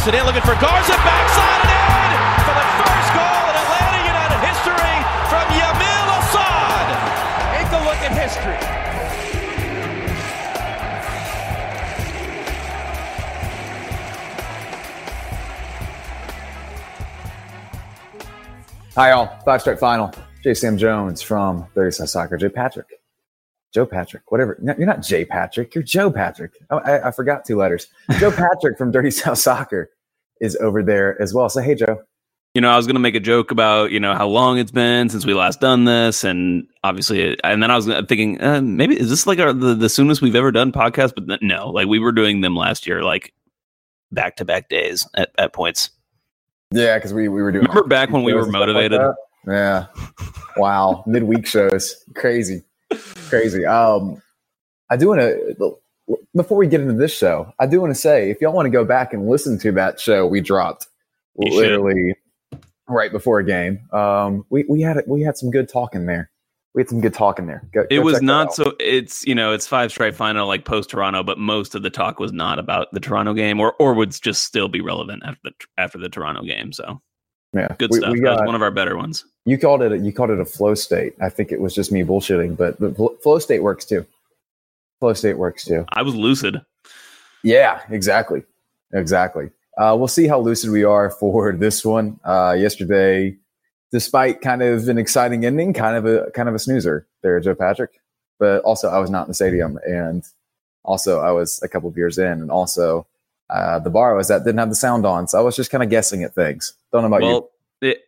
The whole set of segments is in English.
Toss it in, looking for Garza, backside and in for the first goal in Atlanta United history from Yamil Asad. Take a look at history. Hi, all. Five Stripe Final. J. Sam Jones from Dirty South Soccer. J. Patrick. Joe Patrick, whatever. No, you're not Jay Patrick. You're Joe Patrick. Oh, I, I forgot two letters. Joe Patrick from Dirty South Soccer is over there as well. So, hey, Joe. You know, I was going to make a joke about you know how long it's been since we last done this, and obviously, and then I was thinking uh, maybe is this like our, the the soonest we've ever done podcast? But no, like we were doing them last year, like back to back days at, at points. Yeah, because we, we were doing. Remember back when we were motivated? Like yeah. Wow. Midweek shows. Crazy. Crazy. Um, I do want to, before we get into this show, I do want to say if y'all want to go back and listen to that show we dropped You literally right before a game, um, we, we had we had some good talking there. We had some good talking there. Go, It go was not so. It's you know it's Five Stripe Final like post Toronto, but most of the talk was not about the Toronto game, or or would just still be relevant after the after the Toronto game. So Yeah, good we, stuff. We that was one of our better ones. You called it a, you called it a flow state. I think it was just me bullshitting, but the flow state works too. Flow state works too. I was lucid. Yeah, exactly. Exactly. Uh, we'll see how lucid we are for this one. Uh, yesterday, despite kind of an exciting ending, kind of a kind of a snoozer there, Joe Patrick. But also, I was not in the stadium, and also I was a couple of beers in, and also uh, the bar I was at didn't have the sound on, so I was just kind of guessing at things. Don't know about you. It,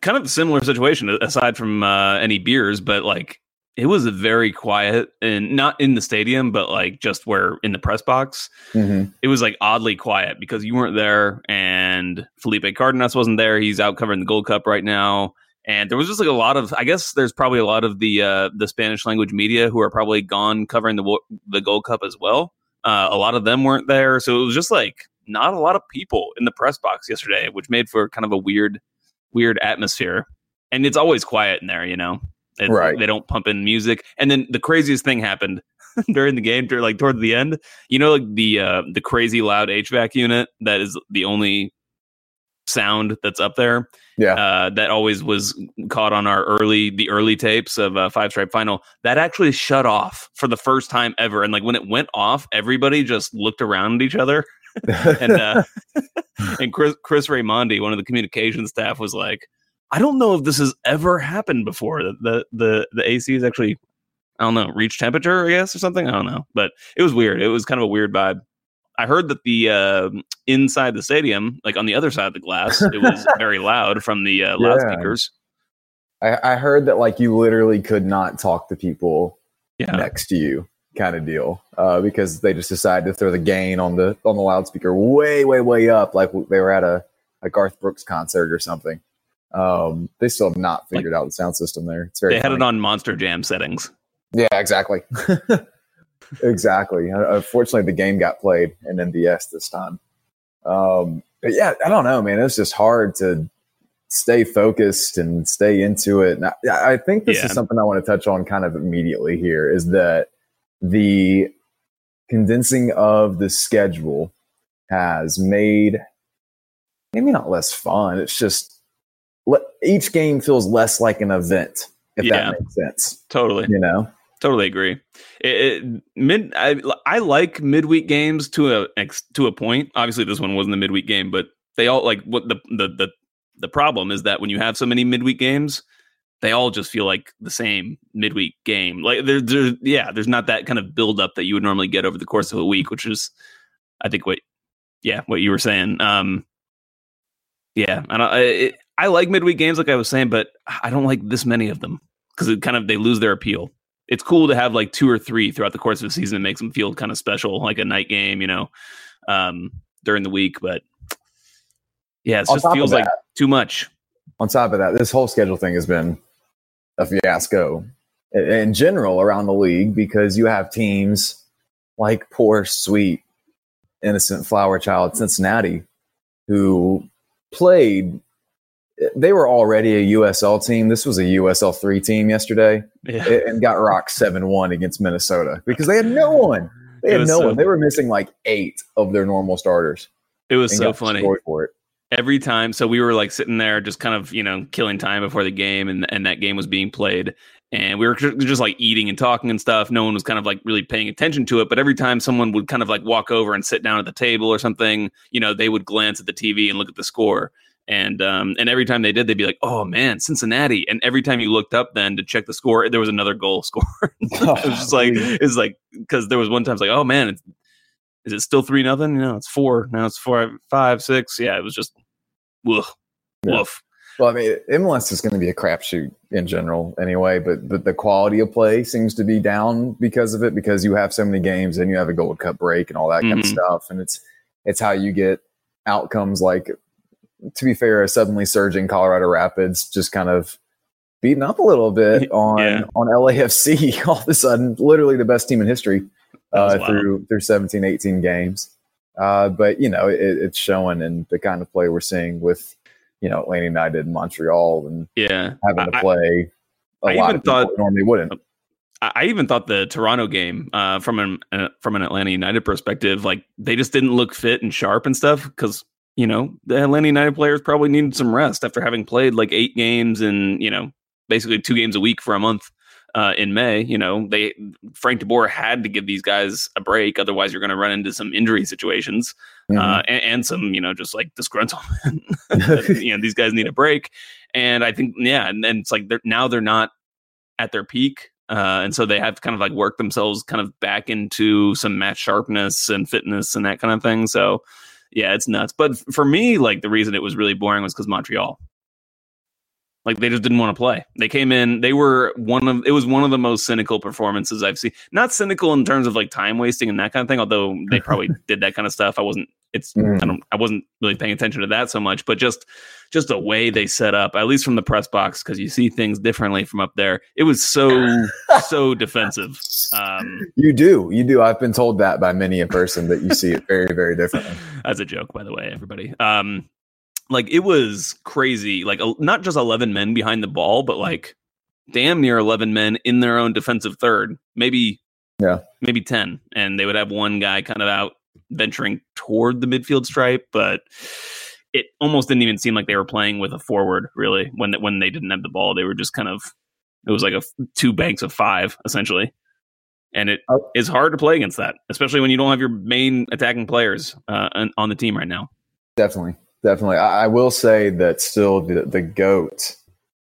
kind of similar situation aside from uh, any beers, but like it was very quiet and not in the stadium, but like just where in the press box, Mhm. it was like oddly quiet because you weren't there and Felipe Cardenas wasn't there. He's out covering the Gold Cup right now. And there was just like a lot of, I guess there's probably a lot of the uh, the Spanish language media who are probably gone covering the the Gold Cup as well. Uh, a lot of them weren't there, so it was just like not a lot of people in the press box yesterday, which made for kind of a weird, weird atmosphere. And it's always quiet in there, you know. It's, Right. They don't pump in music. And then the craziest thing happened during the game, during, like toward the end. You know, like the uh, the crazy loud HVAC unit that is the only sound that's up there. Yeah. Uh, that always was caught on our early the early tapes of uh, Five Stripe Final. That actually shut off for the first time ever. And like when it went off, everybody just looked around at each other. And uh, and Chris, Chris Raimondi, one of the communication staff, was like, "I don't know if this has ever happened before. The the the, the AC is actually, I don't know, reach temperature, I guess, or something. I don't know, but it was weird. It was kind of a weird vibe. I heard that the uh, inside the stadium, like on the other side of the glass, it was very loud from the uh, Yeah. loudspeakers. I, I heard that like you literally could not talk to people Yeah, next to you kind of deal uh, because they just decided to throw the gain on the on the loudspeaker way way way up like they were at a, a Garth Brooks concert or something. Um, they still have not figured out the sound system there. It's very they had it on Monster Jam settings. Yeah, exactly. exactly. Unfortunately, the game got played in NDS this time. Um, but yeah, I don't know, man. It's just hard to stay focused and stay into it. And I, I think this Yeah. is something I want to touch on kind of immediately here is that the condensing of the schedule has made maybe not less fun. It's just each game feels less like an event, if Yeah. that makes sense. Totally. You know? Totally agree. It, it, mid, I, I like midweek games to a ex- to a point. Obviously, this one wasn't a midweek game, but they all like what the the the the problem is that when you have so many midweek games, they all just feel like the same midweek game. Like there, there yeah, there's not that kind of build up that you would normally get over the course of a week, which is, I think what, yeah, what you were saying. Um, yeah, I don't. I, it, I like midweek games, like I was saying, but I don't like this many of them because it kind of they lose their appeal it's cool to have like two or three throughout the course of the season. It makes them feel kind of special, like a night game, you know, um, during the week. But yeah, it just feels like too much. on top of that, this whole schedule thing has been a fiasco in general around the league because you have teams like poor, sweet, innocent flower child Cincinnati who played. They were already a USL team. This was a USL three team yesterday Yeah. and got rocked seven one against Minnesota because they had no one. They had no so- one. They were missing like eight of their normal starters. It was so funny. for it. Every time. So we were like sitting there just kind of you know killing time before the game and and that game was being played. And we were just like eating and talking and stuff. No one was kind of like really paying attention to it. But every time someone would kind of like walk over and sit down at the table or something you know they would glance at the tv and look at the score. And um and every time they did they'd be like oh man cincinnati. And every time you looked up then to check the score there was another goal scored. It was just like it's like because there was one time it's like oh man it's is it still three nothing? You know, it's four. Now. It's four, five, six. Yeah, it was just woof, Yeah. woof. Well, I mean, MLS is going to be a crapshoot in general anyway, but but the quality of play seems to be down because of it because you have so many games and you have a Gold Cup break and all that kind of Mhm. stuff, and it's it's how you get outcomes like, to be fair, a suddenly surging Colorado Rapids just kind of beating up a little bit on Yeah. on LAFC all of a sudden, literally the best team in history uh, through through 17, 18 games. Uh, but you know, it, it's showing in the kind of play we're seeing with you know Atlanta United and Montreal and Yeah, having to play a I lot even of thought- normally wouldn't. I, I even thought the Toronto game, uh, from an uh, from an Atlanta United perspective, like they just didn't look fit and sharp and stuff because you know the Atlanta United players probably needed some rest after having played like eight games and you know basically two games a week for a month. Uh, in May, you know, they Frank DeBoer had to give these guys a break, otherwise you're going to run into some injury situations. Mhm. uh, and, and some, you know, just like disgruntlement. you know, these guys need a break, and I think, yeah, and then it's like they're now they're not at their peak, uh, and so they have to kind of like work themselves kind of back into some match sharpness and fitness and that kind of thing. So, yeah, it's nuts. But for me, like the reason it was really boring was because Montreal. Like they just didn't want to play. They came in. They were one of. It was one of the most cynical performances I've seen. Not cynical in terms of like time wasting and that kind of thing. Although they probably did that kind of stuff. I wasn't. It's. Mhm. I don't. I wasn't really paying attention to that so much. But just, just the way they set up, at least from the press box, because you see things differently from up there. It was so so defensive. Um, you do, you do. I've been told that by many a person that you see it very, very differently. That's a joke, by the way, everybody. Um, like it was crazy. Like not just eleven men behind the ball, but like damn near eleven men in their own defensive third. Maybe, Yeah. maybe ten, and they would have one guy kind of out venturing toward the midfield stripe, but. It almost didn't even seem like they were playing with a forward, really. When when they didn't have the ball, they were just kind of. It was like a two banks of five, essentially, and it is Oh. hard to play against that, especially when you don't have your main attacking players uh, on the team right now. Definitely, definitely. I, I will say that still the, the goat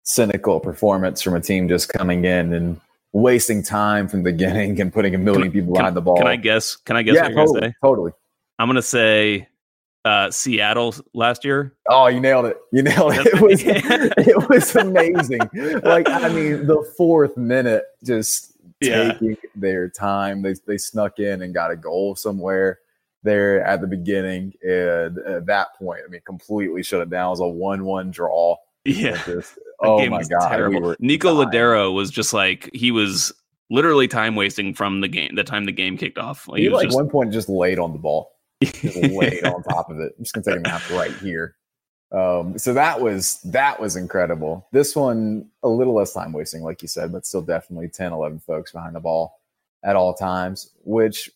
cynical performance from a team just coming in and wasting time from the beginning and putting a million people Can, behind the ball. can I guess? Can I guess yeah, what you're totally, totally. I'm gonna say uh, Seattle last year. Oh, you nailed it! You nailed it. It was it was amazing. like I mean, the fourth minute, just Yeah. taking their time. They they snuck in and got a goal somewhere there at the beginning, and at that point, I mean, completely shut it down. It was a one-one draw. Yeah, oh my god, terrible. we Nico dying. Lodeiro was just like he was literally time wasting from the game. The time the game kicked off, like, He, he was like just one point just laid on the ball, just laid on top of it. I'm just gonna take a nap right here. Um, so that was that was incredible. This one a little less time wasting, like you said, but still definitely 10, 11 folks behind the ball at all times, which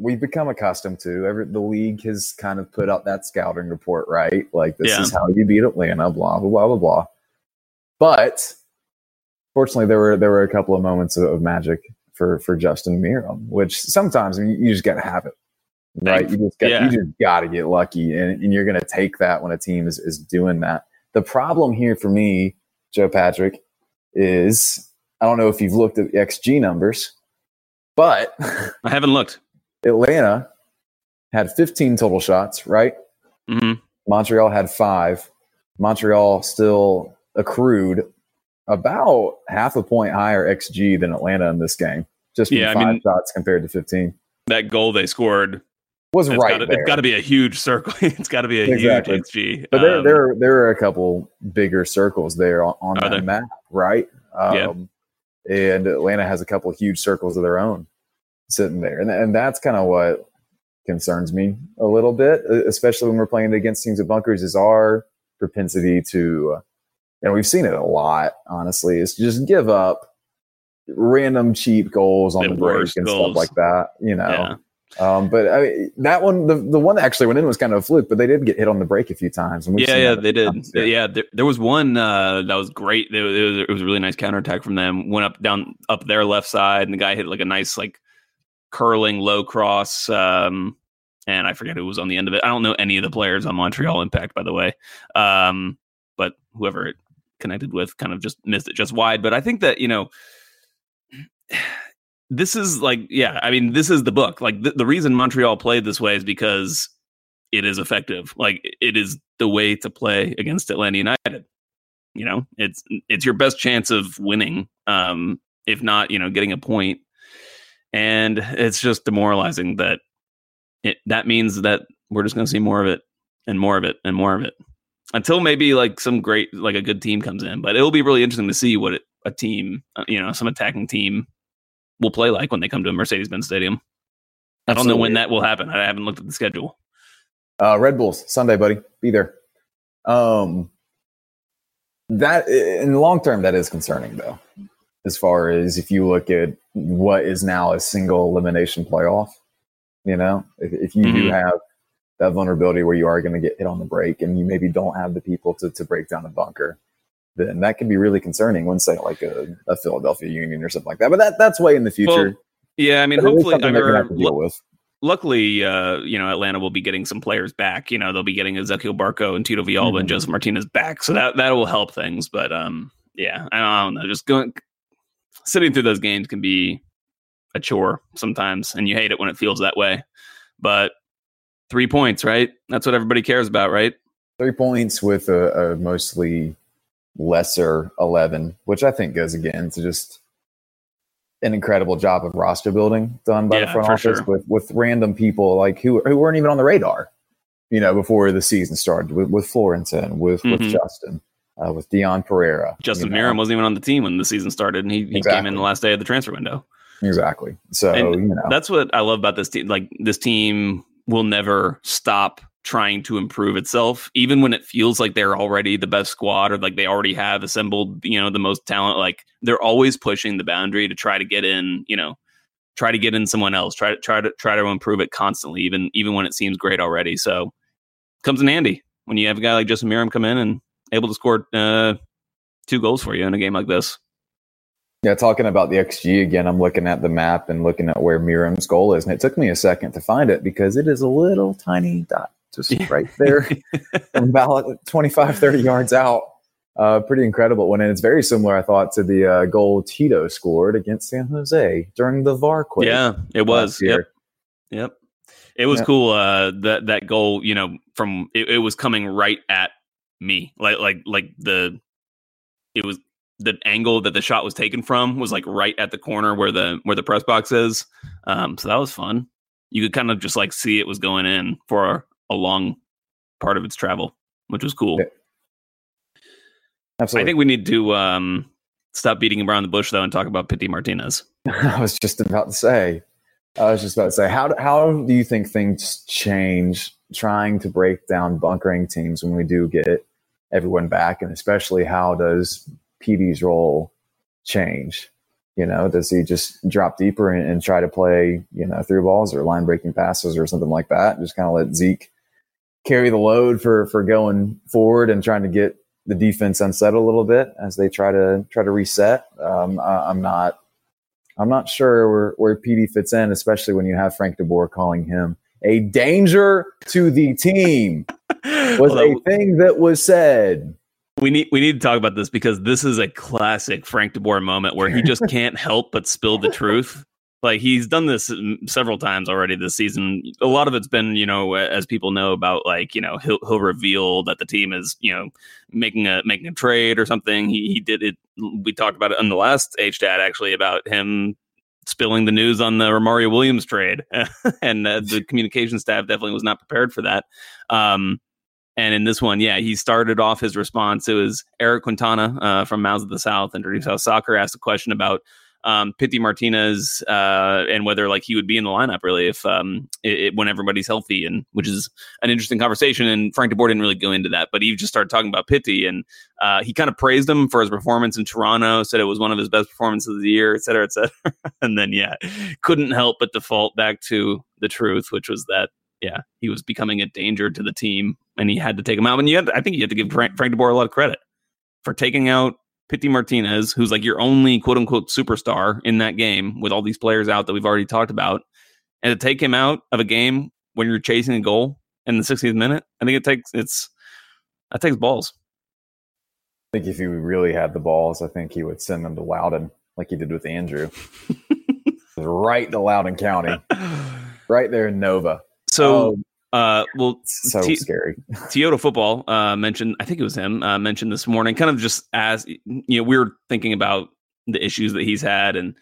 we've become accustomed to. Every the league has kind of put out that scouting report, right? Like this Yeah. is how you beat Atlanta, blah blah blah blah blah. But fortunately, there were there were a couple of moments of, of magic for for Justin Meram, which sometimes I mean, you just got to have it, right? You just got Yeah. you just got to get lucky, and, and you're going to take that when a team is is doing that. The problem here for me, Joe Patrick, is I don't know if you've looked at the XG numbers, but I haven't looked. Atlanta had 15 total shots, right? hmm Montreal had five. Montreal still accrued about half a point higher XG than Atlanta in this game, just from Yeah, I five mean- shots compared to 15. That goal they scored, Was it's right got there. it's got to be a huge circle. it's got to be a Exactly. huge XG. but there, Um, there, there are a couple bigger circles there on, on that there? map, right? Yeah. Um, And Atlanta has a couple huge circles of their own sitting there, and and that's kind of what concerns me a little bit, especially when we're playing against teams with bunkers. Is our propensity to, uh, and we've seen it a lot, honestly, is to just give up random cheap goals on The the break and goals. stuff like that. You know, yeah. Um, but I mean, that one, the, the one that actually went in was kind of a fluke, but they did get hit on the break a few times. And yeah, yeah, they did. Yeah, there, there, was one uh, that was great. It was, it was a really nice counterattack from them. Went up down up their left side, and the guy hit like a nice like curling low cross. Um, and I forget who was on the end of it. I don't know any of the players on Montreal Impact, by the way. Um, but whoever it connected with kind of just missed it just wide. But I think that you know this is like, yeah, I mean, this is the book. Like the, the reason Montreal played this way is because it is effective. Like it is the way to play against Atlanta United. You know, it's it's your best chance of winning. Um, if not, you know, getting a point. And it's just demoralizing that it that means that we're just going to see more of it and more of it and more of it until maybe like some great like a good team comes in. But it'll be really interesting to see what it, a team, uh, you know, some attacking team will play like when they come to a Mercedes-Benz Stadium. I don't know when that will happen. I haven't looked at the schedule. Uh, Red Bulls Sunday, buddy, be there. Um, that in the long term, that is concerning though. As far as if you look at what is now a single elimination playoff, you know, if, if you mm-hmm. do have that vulnerability where you are going to get hit on the break and you maybe don't have the people to, to break down the bunker, then that can be really concerning when say like a, a Philadelphia Union or something like that. But that that's way in the future. Well, yeah, I mean, hopefully, I mean, luckily, uh, you know, Atlanta will be getting some players back. You know, they'll be getting Ezequiel Barco and Tito Villalba mm-hmm. and Josef Martinez back, so that that will help things. But um, yeah, I don't know. Just going sitting through those games can be a chore sometimes, and you hate it when it feels that way. But three points, right? That's what everybody cares about, right? Three points with a, a mostly lesser 11, which I think goes again to just an incredible job of roster building done by yeah, the front office sure. with, with random people like who, who weren't even on the radar, you know, before the season started with, with Florentin, with, mm-hmm. with Justin, uh, with Dion Pereira. Justin you know. wasn't even on the team when the season started and he, he exactly. came in the last day of the transfer window. Exactly. So, and you know, that's what I love about this team. Like this team will never stop trying to improve itself, even when it feels like they're already the best squad or like they already have assembled, you know, the most talent. Like they're always pushing the boundary to try to get in, you know, try to get in someone else, try to try to try to improve it constantly, even even when it seems great already. So comes in handy when you have a guy like Justin Meram come in and able to score uh, two goals for you in a game like this. Yeah, talking about the XG again, I'm looking at the map and looking at where Meram's goal is, and it took me a second to find it because it is a little tiny dot just right there from about 25, 30 yards out. Uh, pretty incredible one. And it's very similar, I thought, to the uh, goal Tito scored against San Jose during the VAR quiz. Yeah, it was. Yep. Yep. It was yep. cool. Uh, that, that goal, you know, from it, it was coming right at me. Like, like, like the, it was the angle that the shot was taken from was like right at the corner where the where the press box is. Um, so that was fun. You could kind of just like see it was going in for a long part of its travel, which was cool. Yeah. Absolutely. I think we need to um, stop beating around the bush though and talk about Pity Martinez. I was just about to say. I was just about to say how how do you think things change trying to break down bunkering teams when we do get everyone back, and especially how does Pity's role change? You know, does he just drop deeper and, and try to play you know through balls or line breaking passes or something like that? Just kind of let Zeke carry the load for for going forward and trying to get the defense unsettled a little bit as they try to try to reset. Um, I, am not I'm not sure where where Pity fits in, especially when you have Frank DeBoer calling him a danger to the team. Was a thing that was said. We need we need to talk about this because this is a classic Frank DeBoer moment where he just can't help but spill the truth. Like he's done this several times already this season. A lot of it's been, you know, as people know about, like you know, he'll he'll reveal that the team is, you know, making a making a trade or something. He he did it. We talked about it in the last H dad actually about him spilling the news on the Romario Williams trade, and uh, the communication staff definitely was not prepared for that. Um, and in this one, yeah, he started off his response. It was Eric Quintana uh, from Mouths of the South and Dirty South Soccer asked a question about um, Pity Martinez uh, and whether like he would be in the lineup really if um, it, it, when everybody's healthy, and which is an interesting conversation. And Frank DeBoer didn't really go into that, but he just started talking about Pity, and uh, he kind of praised him for his performance in Toronto, said it was one of his best performances of the year, et cetera, et cetera. and then yeah, couldn't help but default back to the truth, which was that yeah, he was becoming a danger to the team, and he had to take him out. And you had, I think, you had to give Frank, Frank DeBoer a lot of credit for taking out Pity Martinez, who's like your only quote unquote superstar in that game with all these players out that we've already talked about, and to take him out of a game when you're chasing a goal in the 60th minute, I think it takes it's that takes balls. I think if he really had the balls, I think he would send them to Loudoun like he did with Andrew. right to Loudoun County, right there in Nova. So um, uh, well, so T- scary. Toyota Football uh, mentioned, I think it was him, uh, mentioned this morning, kind of just as you know, we were thinking about the issues that he's had, and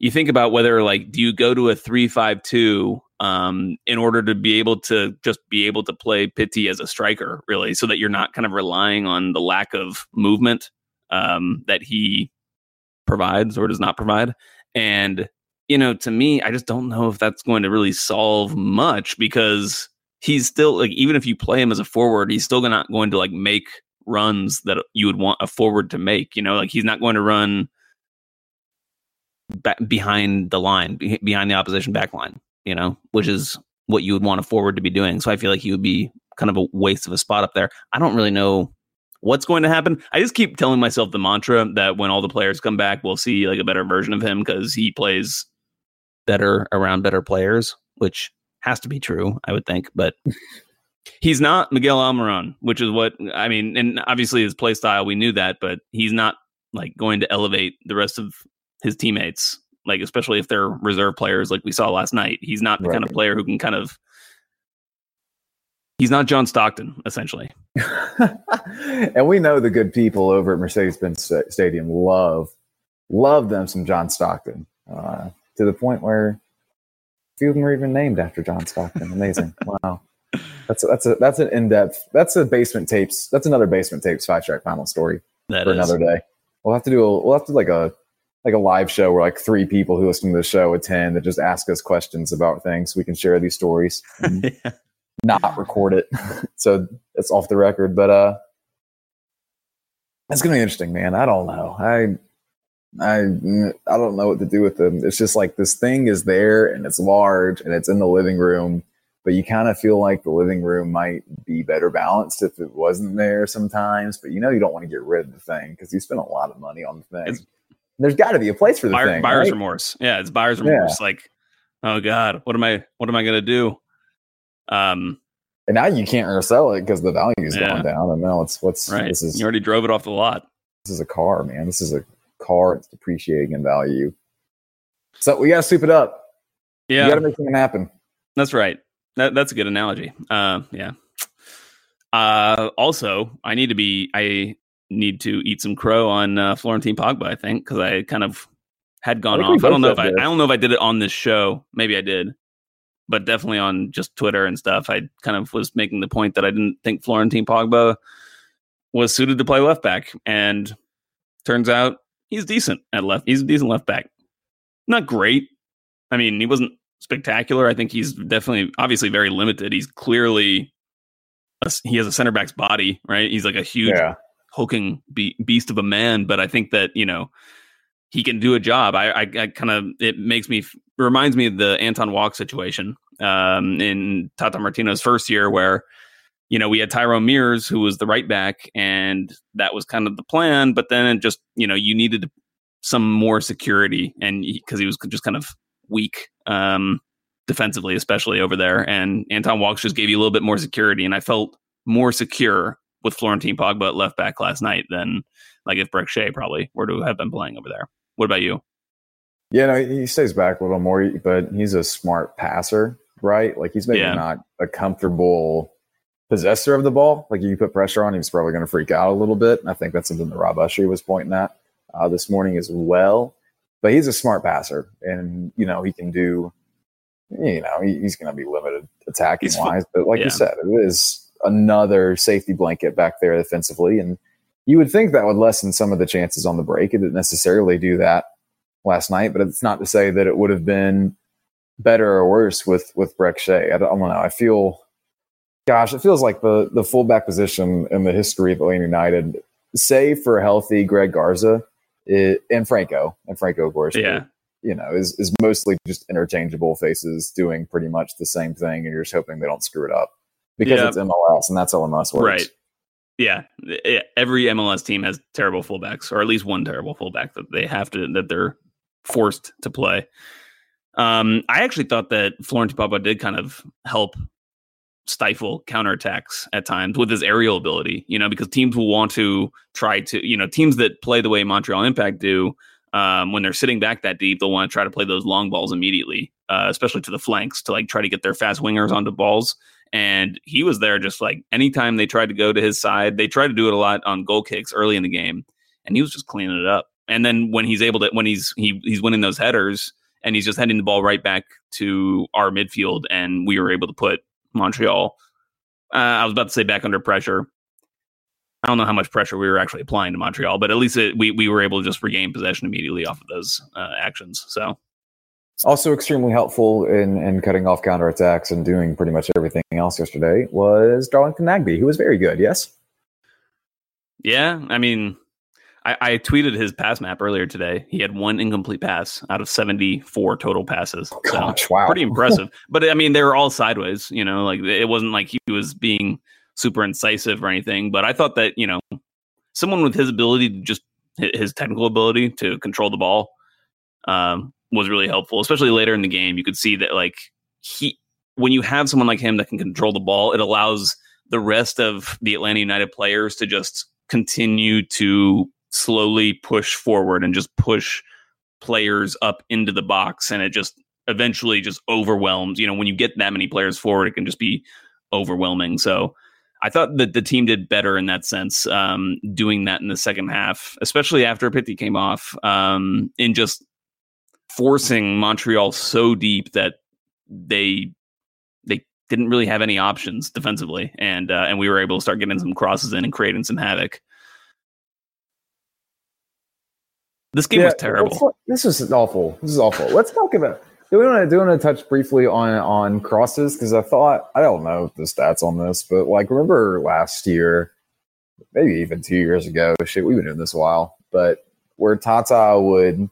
you think about whether like, do you go to a three-five-two um, in order to be able to just be able to play Pity as a striker, really, so that you're not kind of relying on the lack of movement um, that he provides or does not provide, and you know, to me, I just don't know if that's going to really solve much because he's still like even if you play him as a forward, he's still not going to like make runs that you would want a forward to make. You know, like he's not going to run back behind the line, behind the opposition back line. You know, which is what you would want a forward to be doing. So I feel like he would be kind of a waste of a spot up there. I don't really know what's going to happen. I just keep telling myself the mantra that when all the players come back, we'll see like a better version of him because he plays better around better players, which has to be true, I would think. But he's not Miguel Almiron, which is what I mean. And obviously his play style, we knew that, but he's not like going to elevate the rest of his teammates, like especially if they're reserve players, like we saw last night. He's not the right. kind of player who can kind of. He's not John Stockton, essentially. and we know the good people over at Mercedes-Benz Stadium love love them some John Stockton uh, to the point where few of them are even named after John Stockton. Amazing. wow. That's a, that's a that's an in depth. That's a basement tapes. That's another basement tapes five track final story that for is. another day. We'll have to do a we'll have to like a like a live show where like three people who listen to the show attend and just ask us questions about things. We can share these stories, yeah. not record it. so it's off the record. But uh, it's gonna be interesting, man. I don't know. I I I don't know what to do with them. It's just like this thing is there and it's large and it's in the living room, but you kind of feel like the living room might be better balanced if it wasn't there sometimes. But you know you don't want to get rid of the thing because you spent a lot of money on the thing. It's, There's got to be a place for the buyer, thing. Buyer's right? remorse. Yeah, it's buyer's remorse. Yeah. Like, oh god, what am I? What am I gonna do? Um, and now you can't sell it because the value is yeah. going down, and now it's what's right. This is you already drove it off the lot. This is a car, man. This is a car, it's depreciating in value. So we got to soup it up. Yeah. You got to make something happen. That's right. That, that's a good analogy. Uh, yeah. Uh, also, I need to be, I need to eat some crow on uh, Florentin Pogba, I think, because I kind of had gone I off. I don't know if I, I don't know if I did it on this show. Maybe I did, but definitely on just Twitter and stuff. I kind of was making the point that I didn't think Florentin Pogba was suited to play left back. And turns out he's decent at left. He's a decent left back. Not great. I mean, he wasn't spectacular. I think he's definitely, obviously, very limited. He's clearly a, he has a center back's body, right? He's like a huge yeah. hulking be- beast of a man. But I think that you know he can do a job. I, I, I kind of it makes me reminds me of the Anton Walkes situation um, in Tata Martino's first year, where you know, we had Tyrone Mears, who was the right back, and that was kind of the plan. But then it just, you know, you needed some more security, and because he, he, was just kind of weak um, defensively, especially over there. And Anton Walkes just gave you a little bit more security, and I felt more secure with Florentin Pogba at left back last night than like if Brek Shea probably were to have been playing over there. What about you? Yeah, no, he stays back a little more, but he's a smart passer, right? Like he's maybe yeah. not a comfortable possessor of the ball. Like you put pressure on, him, he's probably going to freak out a little bit. And I think that's something that Rob Ushery was pointing at uh, this morning as well. But he's a smart passer, and you know he can do. You know he, he's going to be limited attacking wise, but like yeah. you said, it is another safety blanket back there defensively, and you would think that would lessen some of the chances on the break. It didn't necessarily do that last night, but it's not to say that it would have been better or worse with with Brek Shea. I don't, I don't know. I feel, gosh, it feels like the the fullback position in the history of Atlanta United, save for healthy Greg Garza it, and Franco and Franco, of course. Yeah. You know, is, is mostly just interchangeable faces doing pretty much the same thing, and you're just hoping they don't screw it up because Yeah. it's MLS and that's MLS works. Right. Yeah. Yeah. Every MLS team has terrible fullbacks, or at least one terrible fullback that they have to that they're forced to play. Um, I actually thought that Florent Papa did kind of help stifle counterattacks at times with his aerial ability, you know, because teams will want to try to, you know, teams that play the way Montreal Impact do, um, when they're sitting back that deep, they'll want to try to play those long balls immediately, uh, especially to the flanks to like try to get their fast wingers onto balls. And he was there just like anytime they tried to go to his side, they tried to do it a lot on goal kicks early in the game, and he was just cleaning it up. And then when he's able to, when he's he he's winning those headers, and he's just heading the ball right back to our midfield, and we were able to put Montreal. Uh, I was about to say back under pressure. I don't know how much pressure we were actually applying to Montreal, but at least it, we we were able to just regain possession immediately off of those uh, actions. So Also, extremely helpful in, in cutting off counterattacks and doing pretty much everything else yesterday was Darlington Nagbe, who was very good. Yes. yeah, I mean, I, I tweeted his pass map earlier today. He had one incomplete pass out of seventy four total passes. So Gosh, wow. pretty impressive. but I mean, they were all sideways. You know, like it wasn't like he was being super incisive or anything. But I thought that you know, someone with his ability to just his technical ability to control the ball um, was really helpful, especially later in the game. You could see that like he, when you have someone like him that can control the ball, it allows the rest of the Atlanta United players to just continue to slowly push forward and just push players up into the box and it just eventually just overwhelms you know when you get that many players forward it can just be overwhelming. So i thought that the team did better in that sense um, doing that in the second half especially after Pity came off um, in just forcing montreal so deep that they they didn't really have any options defensively. And uh, and we were able to start getting some crosses in and creating some havoc this game was terrible This is awful. This is awful. Let's talk about. Do we want to do want to touch briefly on on crosses? Because I thought I don't know the stats on this, but like remember last year, maybe even two years ago. Shit, we've been doing this a while, but where Tata would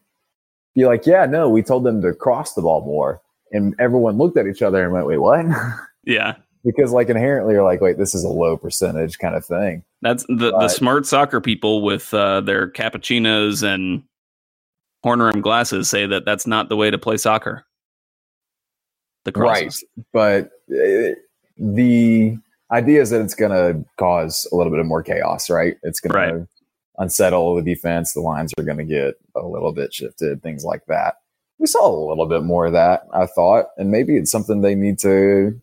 be like, "Yeah, no, we told them to cross the ball more," and everyone looked at each other and went, "Wait, what?" yeah because like inherently, you're like, "Wait, this is a low percentage kind of thing." That's the, the smart soccer people with uh, their cappuccinos and horn rim glasses say that that's not the way to play soccer. The crosses. Right. But uh, the idea is that it's going to cause a little bit of more chaos, right? It's going Right. to unsettle the defense. The lines are going to get a little bit shifted, things like that. We saw a little bit more of that, I thought, and maybe it's something they need to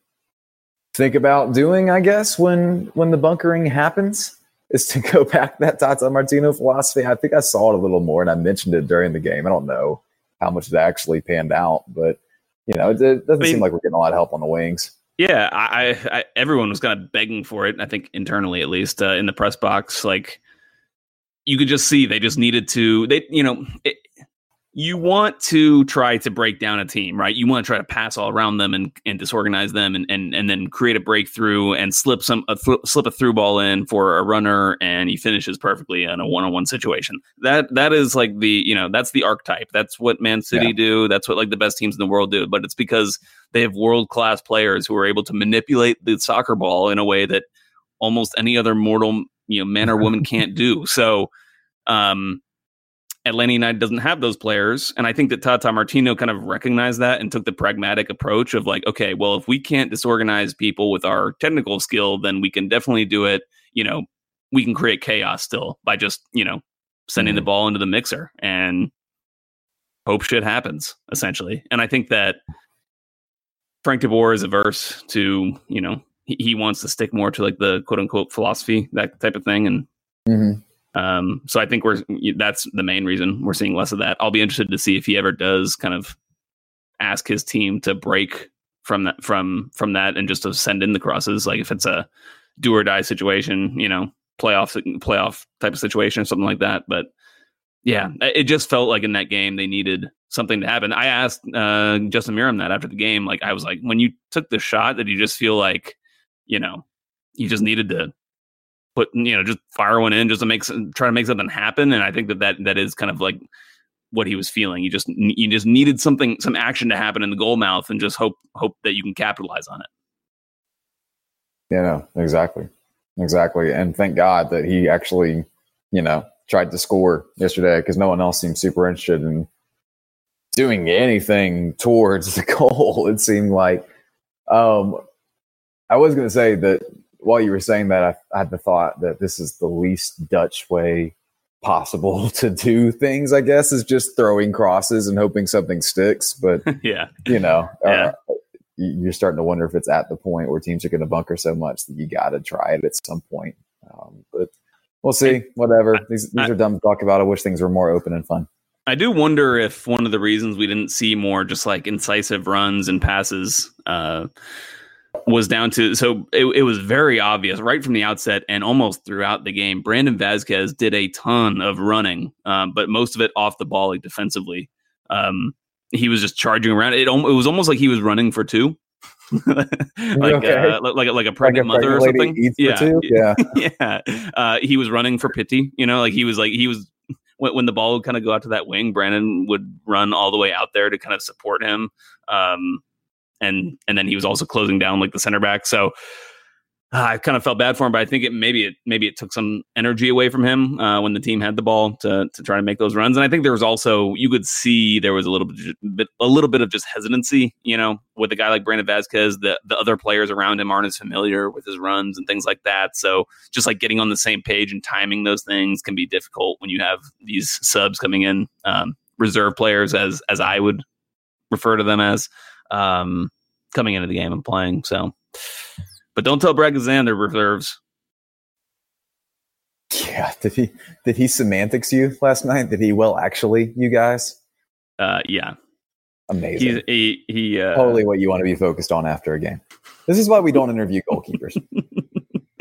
think about doing. I guess when when the bunkering happens, is to go back that Tata Martino philosophy. I think I saw it a little more, and I mentioned it during the game. I don't know how much it actually panned out, but you know, it, it doesn't I mean- seem like we're getting a lot of help on the wings. Yeah, I, I, I everyone was kind of begging for it. I think internally, at least uh, in the press box, like you could just see they just needed to. They, you know, it, you want to try to break down a team, right? You want to try to pass all around them and, and disorganize them, and, and and then create a breakthrough and slip some a th- slip a through ball in for a runner, and he finishes perfectly in a one on one situation. That that is like the you know that's the archetype. That's what Man City Yeah. do. That's what like the best teams in the world do. But it's because they have world class players who are able to manipulate the soccer ball in a way that almost any other mortal you know man or woman can't do. So um Atlanta United doesn't have those players. And I think that Tata Martino kind of recognized that and took the pragmatic approach of like, okay, well, if we can't disorganize people with our technical skill, then we can definitely do it. You know, we can create chaos still by just, you know, sending the ball into the mixer and hope shit happens, essentially. And I think that Frank de Boer is averse to, you know, he, he wants to stick more to like the quote unquote philosophy, that type of thing. And Mm-hmm. Um, so I think we're that's the main reason we're seeing less of that. I'll be interested to see if he ever does kind of ask his team to break from that from from that and just to send in the crosses. Like if it's a do or die situation, you know, playoff playoff type of situation or something like that. But yeah, it just felt like in that game they needed something to happen. I asked uh, Justin Meram that after the game. Like I was like, when you took the shot, did you just feel like, you know, you just needed to put, you know, just fire one in just to make some, try to make something happen. And I think that that that is kind of like what he was feeling. You just you just needed something, some action to happen in the goal mouth, and just hope hope that you can capitalize on it. Yeah, no, exactly, exactly. And thank God that he actually, you know, tried to score yesterday because no one else seemed super interested in doing anything towards the goal. It seemed like. Um, I was going to say that while you were saying that, I, I had the thought that this is the least Dutch way possible to do things. I guess is just throwing crosses and hoping something sticks. But yeah, you know, yeah. Uh, you're starting to wonder if it's at the point where teams are going to bunker so much that you got to try it at some point. Um, but we'll see. Whatever. These, these are dumb to talk about. I wish things were more open and fun. I do wonder if one of the reasons we didn't see more just like incisive runs and passes uh, was down to so it, it, was very obvious right from the outset and almost throughout the game. Brandon Vazquez did a ton of running, um, but most of it off the ball, like defensively. Um, he was just charging around. It, it was almost like he was running for two. like, okay. uh, like like a pregnant like a mother pregnant or something. yeah, yeah, yeah. Uh, he was running for Pity. You know, like he was like he was when, when the ball would kind of go out to that wing. Brandon would run all the way out there to kind of support him. Um, and and then he was also closing down like the center back. So uh, I kind of felt bad for him, but I think it maybe it maybe it took some energy away from him uh, when the team had the ball to to try to make those runs. And I think there was also you could see there was a little bit a little bit of just hesitancy, you know, with a guy like Brandon Vazquez. The the other players around him aren't as familiar with his runs and things like that. So just like getting on the same page and timing those things can be difficult when you have these subs coming in, um, reserve players as as I would refer to them as um, coming into the game and playing. So, but don't tell Brad Guzan reserves. Yeah, did he did he semantics you last night? Did he well actually you guys? Uh, yeah, amazing. He he, he uh, totally what you want to be focused on after a game. This is why we don't interview goalkeepers.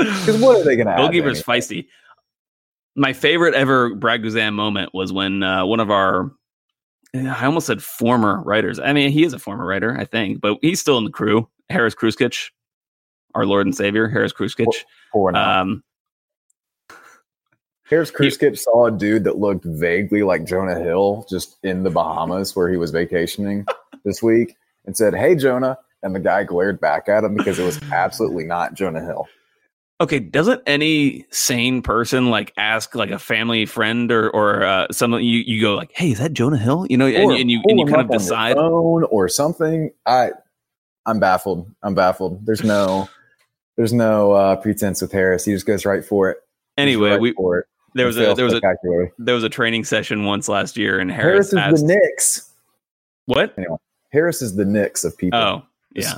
Because what are they going to? Do? Goalkeepers feisty. My favorite ever Brad Guzan moment was when uh, one of our I almost said former writers. I mean, he is a former writer, I think, but he's still in the crew. Harris Kruskich, our Lord and Savior, Harris Kruskich. Poor, um, Harris Kruskich saw a dude that looked vaguely like Jonah Hill just in the Bahamas where he was vacationing this week and said, Hey, Jonah. And the guy glared back at him because it was absolutely not Jonah Hill. Okay, doesn't any sane person like ask like a family friend or or uh, someone you, you go like, hey, is that Jonah Hill? You know, and, and you and you kind of decide phone or something. I I'm baffled. I'm baffled. There's no there's no uh, pretense with Harris. He just goes right for it. Anyway, right we for it. there was a there was a there was a training session once last year, and Harris, Harris is asked, the Knicks. What? Anyway, Harris is the Knicks of people. Oh, yeah.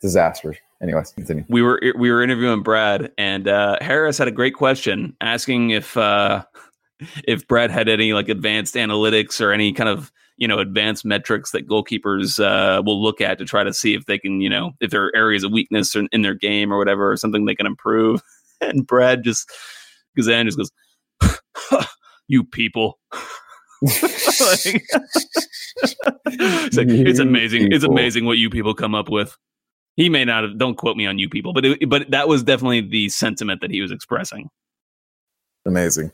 Disaster anyways, continue. We were we were interviewing Brad, and uh, Harris had a great question asking if uh, if Brad had any like advanced analytics or any kind of you know advanced metrics that goalkeepers uh, will look at to try to see if they can you know if there are areas of weakness in, in their game or whatever or something they can improve. And Brad just Guzan just goes, "You people." like, it's, like, it's amazing. People. It's amazing what you people come up with. He may not have. Don't quote me on you people, but it, but that was definitely the sentiment that he was expressing. Amazing.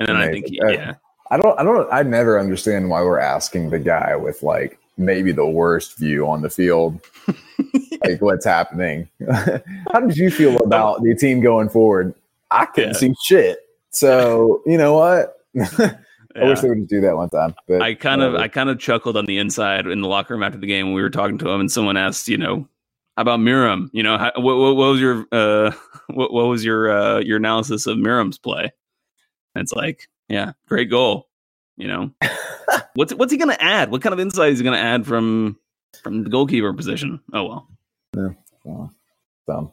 And then Amazing. I think, he, uh, yeah. I don't. I don't. I never understand why we're asking the guy with like maybe the worst view on the field, like what's happening. How did you feel um, about the team going forward? I couldn't yeah. see shit. So you know what? I yeah. wish they would just do that one time. But I kind of, I kind of chuckled on the inside in the locker room after the game when we were talking to him, and someone asked, you know, how about Meram? You know, how, what, what, what, was your uh, what, what was your uh, your analysis of Meram's play? And it's like, yeah, great goal. You know, what's what's he going to add? What kind of insight is he going to add from from the goalkeeper position? Oh well. Yeah, well, dumb,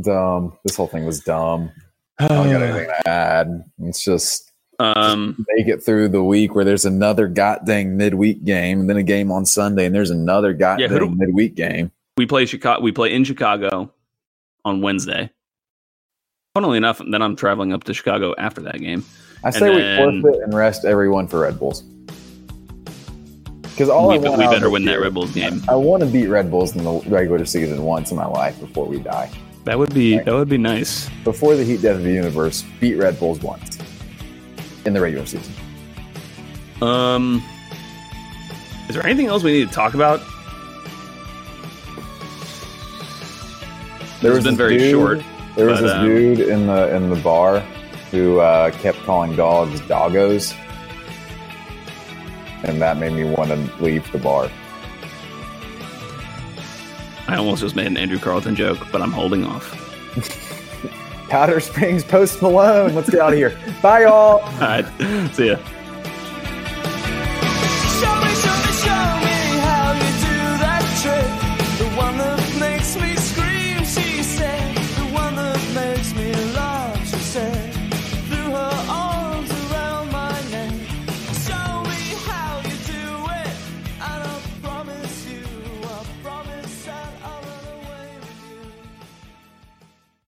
dumb. This whole thing was dumb. I don't got anything to add. It's just um, make it through the week where there's another goddamn midweek game, and then a game on Sunday, and there's another goddamn yeah, midweek game we play Chicago. We play in Chicago on Wednesday. Funnily enough, then I'm traveling up to Chicago after that game. I say then- we forfeit and rest everyone for Red Bulls. Because all we I want we better of win that Red Bulls game. I want to beat Red Bulls in the regular season once in my life before we die. That would be that would be nice. Before the heat death of the universe, beat Red Bulls once in the regular season. Um, is there anything else we need to talk about? There was been this very dude- short. There was but, this um, dude in the in the bar who uh, kept calling dogs doggos, and that made me want to leave the bar. I almost just made an Andrew Carleton joke, but I'm holding off. Powder Springs Post Malone. Let's get out of here. Bye, y'all. All right, see ya.